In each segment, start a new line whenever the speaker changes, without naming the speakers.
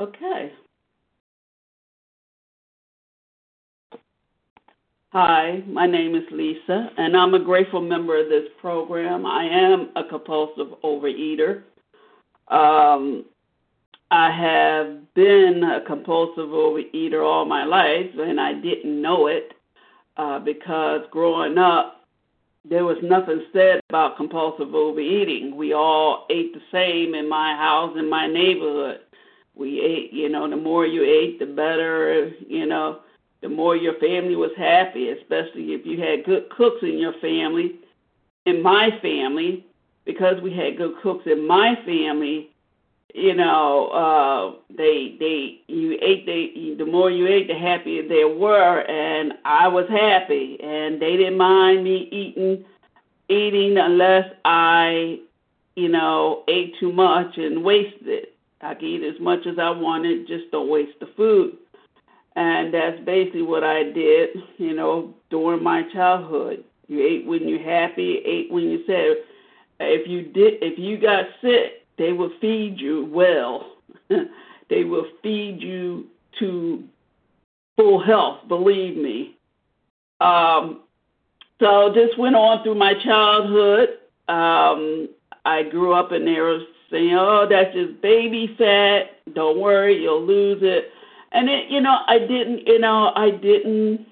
Okay. Hi, my name is Lisa, and I'm a grateful member of this program. I am a compulsive overeater. Um, I have been a compulsive overeater all my life, and I didn't know it uh, because growing up, there was nothing said about compulsive overeating. We all ate the same in my house, in my neighborhood. We ate, you know, the more you ate, the better, you know, the more your family was happy, especially if you had good cooks in your family. In my family, because we had good cooks in my family, you know, uh, they they you ate they the more you ate, the happier they were, and I was happy, and they didn't mind me eating eating unless I, you know, ate too much and wasted it. I could eat as much as I wanted, just don't waste the food. And that's basically what I did, you know, during my childhood. You ate when you're happy, ate when you're sad. If you did, if you got sick, they will feed you well. they will feed you to full health, believe me. Um, so this went on through my childhood. Um, I grew up and they saying, "Oh, that's just baby fat. Don't worry, you'll lose it." And it, you know, I didn't, you know, I didn't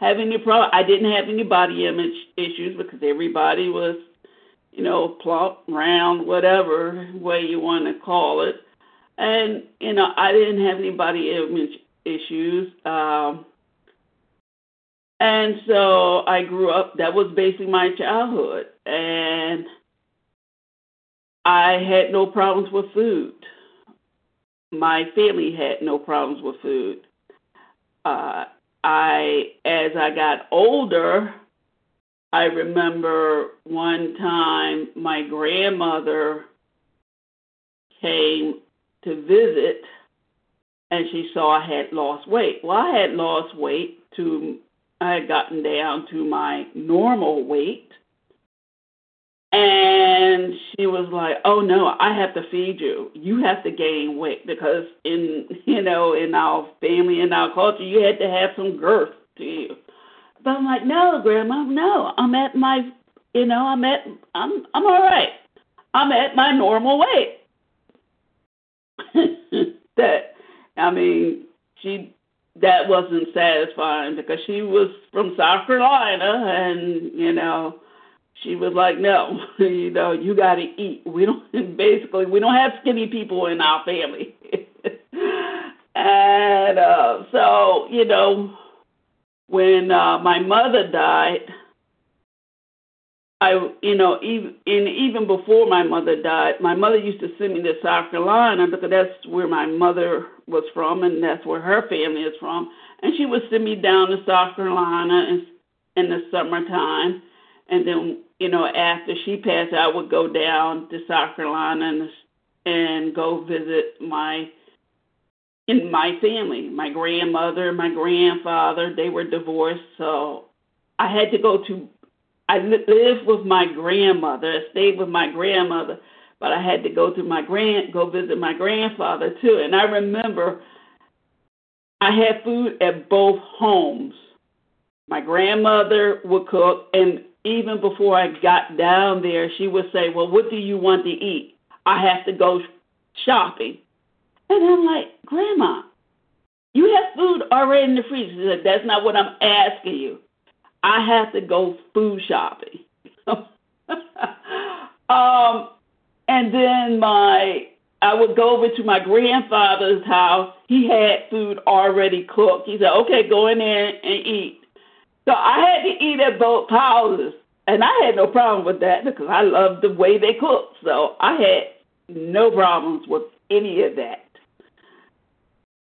have any problem. I didn't have any body image issues because everybody was you know, plump, round, whatever way you want to call it. And, you know, I didn't have any body image issues. Um, and so I grew up, that was basically my childhood. And I had no problems with food. My family had no problems with food. Uh, I, as I got older, I remember one time my grandmother came to visit and she saw I had lost weight. Well, I had lost weight to I had gotten down to my normal weight. And she was like, "Oh no, I have to feed you. You have to gain weight because in you know in our family in our culture, you had to have some girth to you." But I'm like, no, Grandma, no. I'm at my, you know, I'm at, I'm, I'm all right. I'm at my normal weight. that, I mean, she, that wasn't satisfying because she was from South Carolina, and you know, she was like, no, you know, you got to eat. We don't, basically, we don't have skinny people in our family. and uh, so, you know when uh, my mother died, I, you know, even and even before my mother died, my mother used to send me to South Carolina because that's where my mother was from, and that's where her family is from. And she would send me down to South Carolina in, in the summertime, and then, you know, after she passed, I would go down to South Carolina and and go visit my in my family. My grandmother, my grandfather, they were divorced, so I had to go to. I lived with my grandmother. I stayed with my grandmother, but I had to go to my grand, go visit my grandfather too. And I remember I had food at both homes. My grandmother would cook, and even before I got down there, she would say, "Well, what do you want to eat?" I have to go shopping. And I'm like, Grandma, you have food already in the freezer. She said, That's not what I'm asking you. I have to go food shopping. um, and then my I would go over to my grandfather's house. He had food already cooked. He said, "Okay, go in there and eat." So I had to eat at both houses, and I had no problem with that because I loved the way they cooked. So I had no problems with any of that.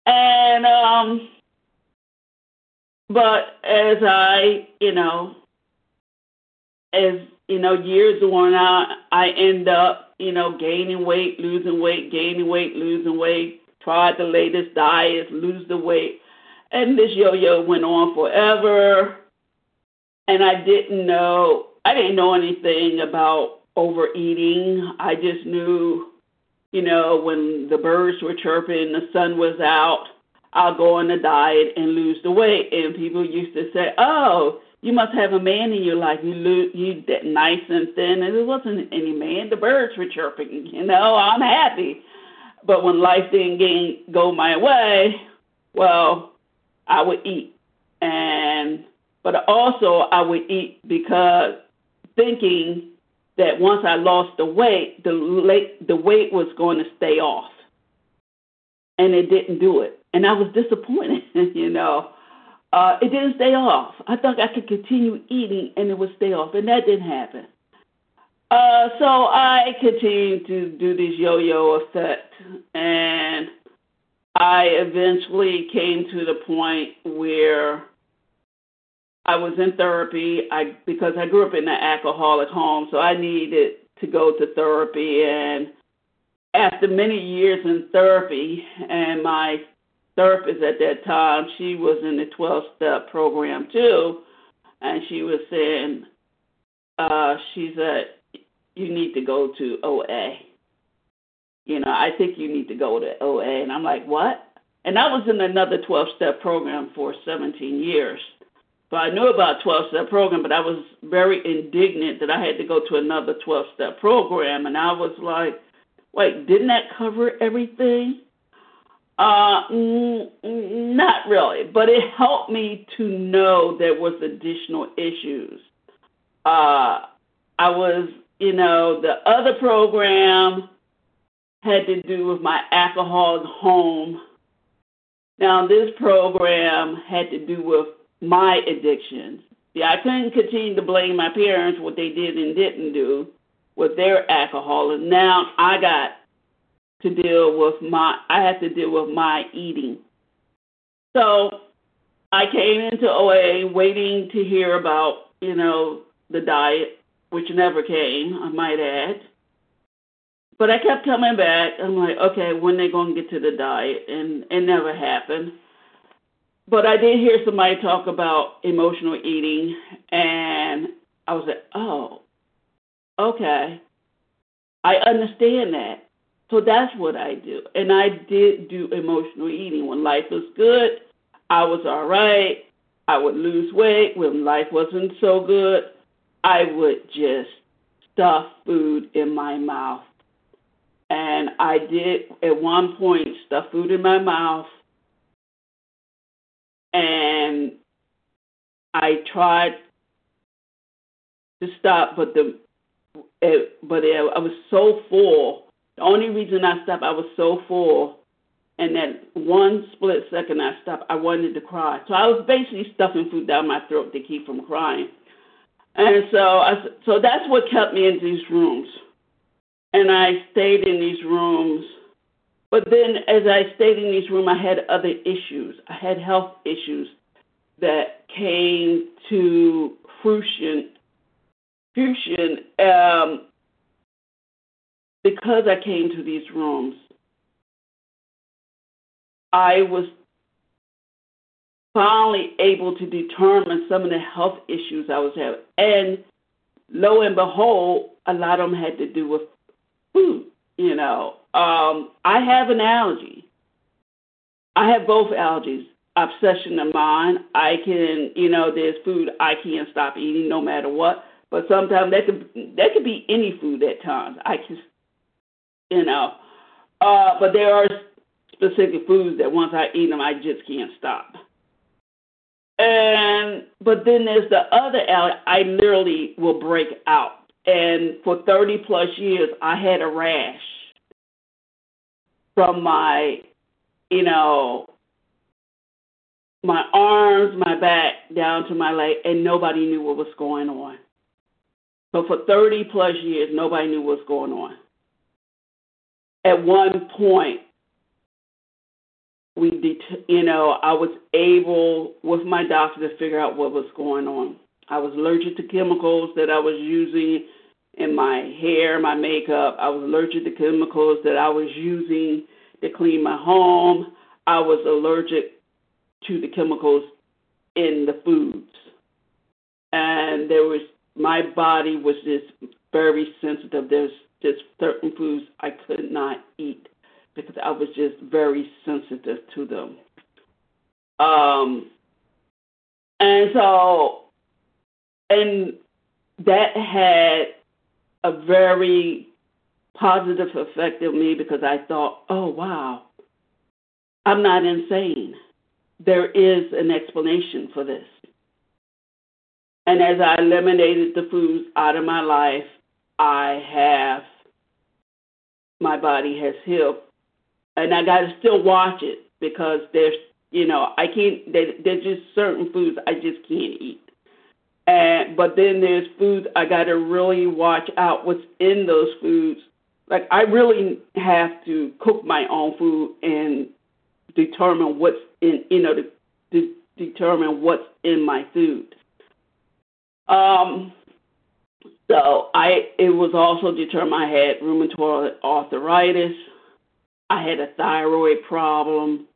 And um but as I, you know, as you know, years worn out, I end up, you know, gaining weight, losing weight, gaining weight, losing weight, tried the latest diet, lose the weight. And this yo yo went on forever. And I didn't know I didn't know anything about overeating. I just knew you know, when the birds were chirping, the sun was out, I'll go on a diet and lose the weight. And people used to say, "Oh, you must have a man in your life. You lose, you that nice and thin." And it wasn't any man. The birds were chirping. You know, I'm happy. But when life didn't gain, go my way, well, I would eat, and but also I would eat because thinking that once I lost the weight, the late, the weight was going to stay off, and it didn't do it, and I was disappointed. you know, uh, it didn't stay off. I thought I could continue eating and it would stay off, and that didn't happen. Uh, so I continued to do this yo-yo effect, and I eventually came to the point where I was in therapy. I because I grew up in an alcoholic home, so I needed to go to therapy. And after many years in therapy, and my therapist at that time, she was in the 12-step program too, and she was saying, uh, she said, you need to go to OA. You know, I think you need to go to OA. And I'm like, what? And I was in another 12 step program for 17 years. So I knew about 12 step program, but I was very indignant that I had to go to another 12 step program. And I was like, wait, didn't that cover everything? Uh, mm, not really, but it helped me to know there was additional issues. Uh, I was, you know, the other program had to do with my alcoholic home. Now, this program had to do with my addictions. See, I couldn't continue to blame my parents what they did and didn't do with their alcohol. And now I got to deal with my I had to deal with my eating. So I came into OA waiting to hear about, you know, the diet, which never came, I might add. But I kept coming back. I'm like, okay, when they gonna get to the diet? And it never happened. But I did hear somebody talk about emotional eating and I was like, oh, okay. I understand that. So that's what I do. And I did do emotional eating. When life was good, I was all right. I would lose weight. When life wasn't so good, I would just stuff food in my mouth. And I did at one point stuff food in my mouth. And I tried to stop, but the it, but it, I was so full the only reason I stopped, I was so full, and that one split second I stopped, I wanted to cry. So I was basically stuffing food down my throat to keep from crying. And so, I, so that's what kept me in these rooms. And I stayed in these rooms. But then, as I stayed in these rooms, I had other issues. I had health issues that came to fruition. Fruition um, because I came to these rooms, I was finally able to determine some of the health issues I was having. And lo and behold, a lot of them had to do with food. You know, um, I have an allergy. I have both allergies. Obsession of mine. I can, you know, there's food I can't stop eating no matter what. But sometimes that could that could be any food at times. I can you know. Uh, but there are specific foods that once I eat them, I just can't stop. And but then there's the other allergy. I literally will break out. And for 30 plus years, I had a rash from my, you know, my arms, my back, down to my leg, and nobody knew what was going on. So for 30 plus years, nobody knew what was going on at one point we det- you know i was able with my doctor to figure out what was going on i was allergic to chemicals that i was using in my hair my makeup. I was allergic to chemicals that i was using to clean my home. I was allergic to the chemicals in the foods. And there was my body was just very sensitive. There's just certain foods I could not eat because I was just very sensitive to them. Um, and so, and that had a very positive effect on me because I thought, oh, wow, I'm not insane. There is an explanation for this. And as I eliminated the foods out of my life, I have, my body has healed. And I got to still watch it because there's, you know, I can't, there's just certain foods I just can't eat. But then there's foods I got to really watch out what's in those foods. Like I really have to cook my own food and determine what's in, you know, to, to determine what's in my food. Um, so I, it was also determined I had rheumatoid arthritis. I had a thyroid problem.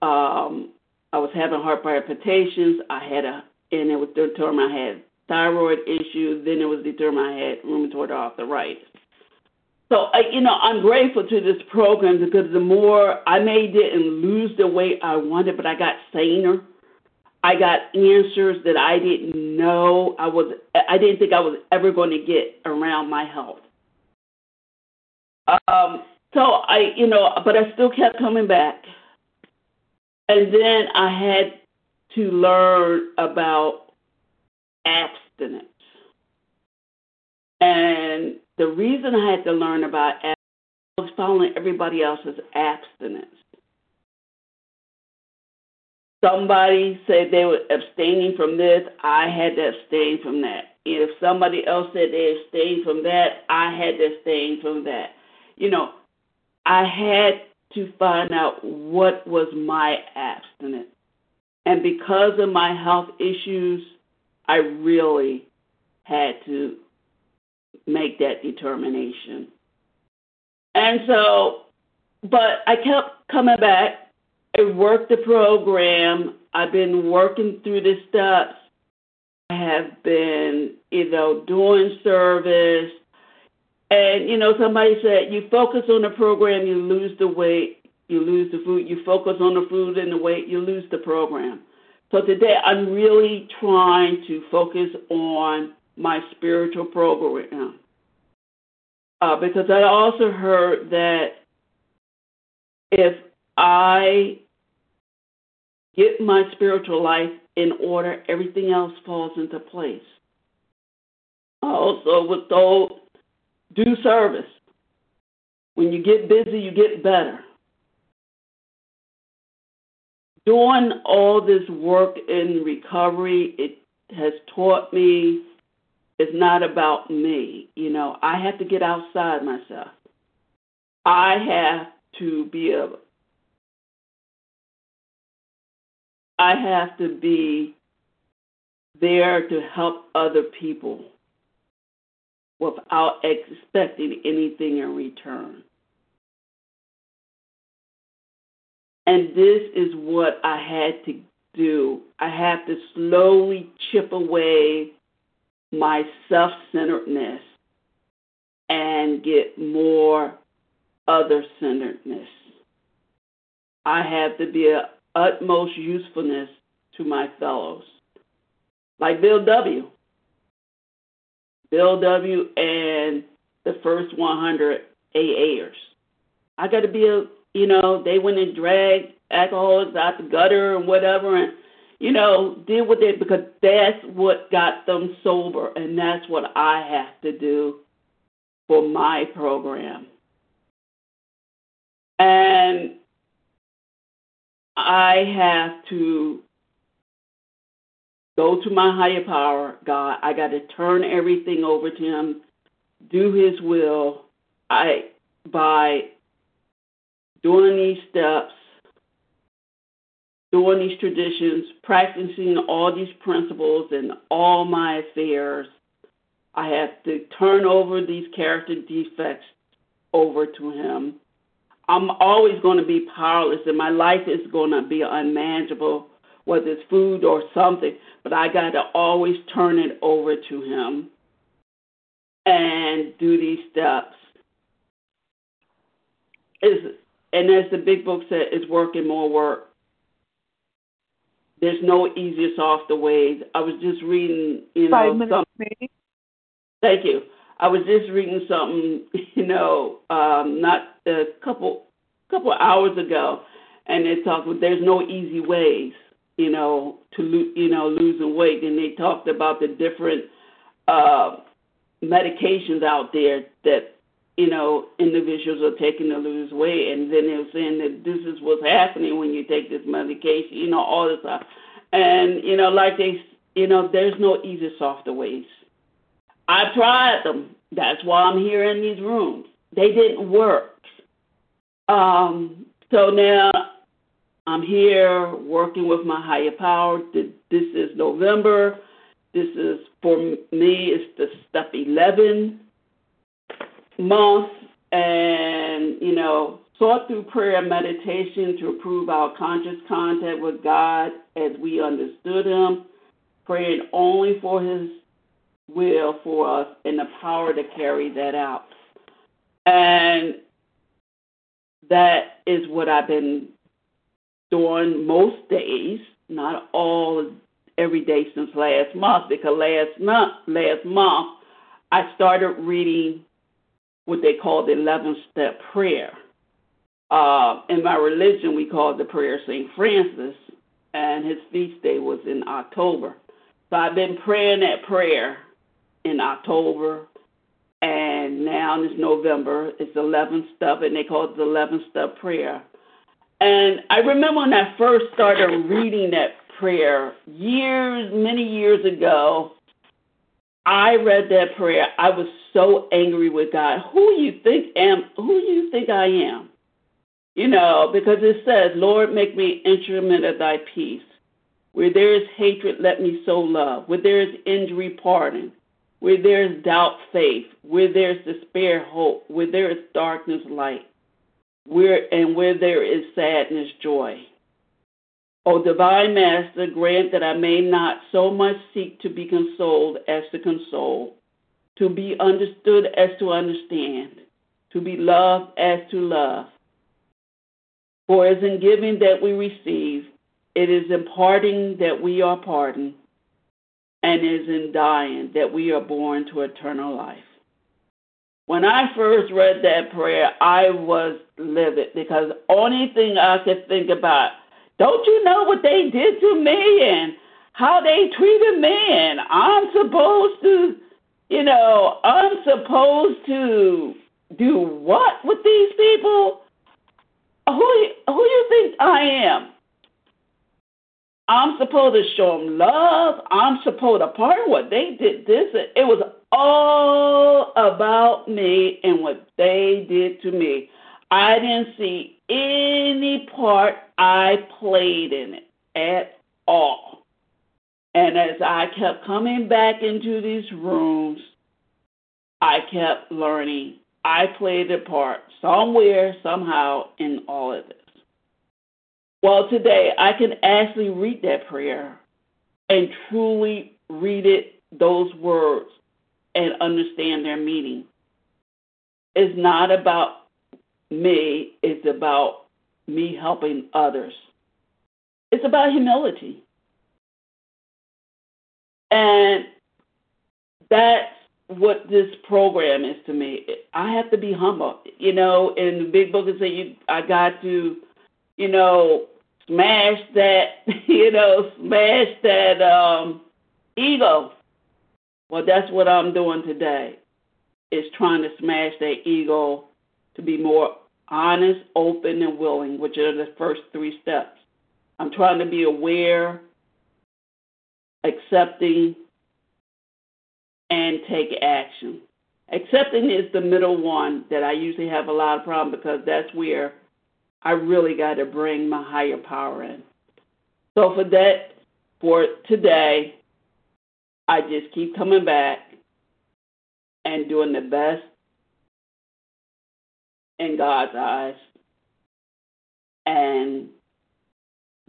Um, I was having heart palpitations. I had a, and it was determined I had thyroid issue. Then it was determined I had rheumatoid arthritis. So, I, you know, I'm grateful to this program because the more I may didn't lose the weight I wanted, but I got saner. I got answers that I didn't know I was. I didn't think I was ever going to get around my health. Um, so I, you know, but I still kept coming back, and then I had to learn about abstinence. And the reason I had to learn about abstinence was following everybody else's abstinence. Somebody said they were abstaining from this, I had to abstain from that. If somebody else said they abstained from that, I had to abstain from that. You know, I had to find out what was my abstinence. And because of my health issues, I really had to make that determination. And so, but I kept coming back. I worked the program. I've been working through the steps. I have been, you know, doing service. And, you know, somebody said, you focus on the program, you lose the weight, you lose the food. You focus on the food and the weight, you lose the program. So today I'm really trying to focus on my spiritual program. Uh, because I also heard that if I get my spiritual life in order, everything else falls into place. I also was told do service. When you get busy, you get better. Doing all this work in recovery, it has taught me it's not about me. You know, I have to get outside myself. I have to be a I have to be there to help other people without expecting anything in return. And this is what I had to do. I have to slowly chip away my self centeredness and get more other centeredness. I have to be a utmost usefulness to my fellows. Like Bill W. Bill W. and the first 100 AAers. I got to be a, you know, they went and dragged alcoholics out the gutter and whatever, and you know, deal with it because that's what got them sober, and that's what I have to do for my program. And I have to go to my higher power, God. I got to turn everything over to Him, do His will. I by doing these steps, doing these traditions, practicing all these principles in all my affairs. I have to turn over these character defects over to Him I'm always going to be powerless and my life is going to be unmanageable, whether it's food or something, but I got to always turn it over to Him. and do these steps is and as the big book said, it's working more work. There's no easier, softer ways. I was just reading, you know,
Five minutes, maybe.
thank you. I was just reading something, you know, um, not a couple couple hours ago, and they talked. There's no easy ways, you know, to lo- you know losing weight, and they talked about the different uh, medications out there that you know individuals are taking to lose weight, and then they're saying that this is what's happening when you take this medication, you know, all this stuff, and you know, like they, you know, there's no easy, softer ways. I tried them. That's why I'm here in these rooms. They didn't work. Um, so now I'm here working with my higher power. This is November. This is for me. It's the step 11 month, and you know, sought through prayer and meditation to improve our conscious contact with God as we understood Him, praying only for His will for us and the power to carry that out. And that is what I've been doing most days, not all every day since last month, because last month last month I started reading what they call the eleven step prayer. Uh, in my religion we call the prayer Saint Francis and his feast day was in October. So I've been praying that prayer in October, and now it's November. It's 11 step, and they call it the 11 step prayer. And I remember when I first started reading that prayer years, many years ago. I read that prayer. I was so angry with God. Who you think am? Who you think I am? You know, because it says, "Lord, make me instrument of Thy peace." Where there is hatred, let me sow love. Where there is injury, pardon. Where there is doubt, faith. Where there is despair, hope. Where there is darkness, light. Where and where there is sadness, joy. O divine Master, grant that I may not so much seek to be consoled as to console, to be understood as to understand, to be loved as to love. For as in giving that we receive, it is in parting that we are pardoned, and it is in dying that we are born to eternal life. When I first read that prayer, I was livid because only thing I could think about, don't you know what they did to me and how they treated me and I'm supposed to, you know, I'm supposed to do what with these people? Who who you think I am? I'm supposed to show them love. I'm supposed to pardon what they did. This it was all about me and what they did to me. I didn't see any part I played in it at all. And as I kept coming back into these rooms, I kept learning. I played a part somewhere, somehow, in all of this. Well, today I can actually read that prayer and truly read it, those words, and understand their meaning. It's not about me, is about me helping others. It's about humility. And that's what this program is to me. I have to be humble. You know, in the big book it says you I got to, you know, smash that, you know, smash that um ego. Well, that's what I'm doing today. Is trying to smash that ego to be more honest, open, and willing, which are the first three steps. I'm trying to be aware, accepting, and take action. Accepting is the middle one that I usually have a lot of problem because that's where I really got to bring my higher power in. So for that, for today, I just keep coming back and doing the best in God's eyes and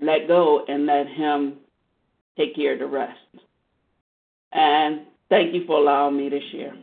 let go and let Him take care of the rest. And thank you for allowing me to share.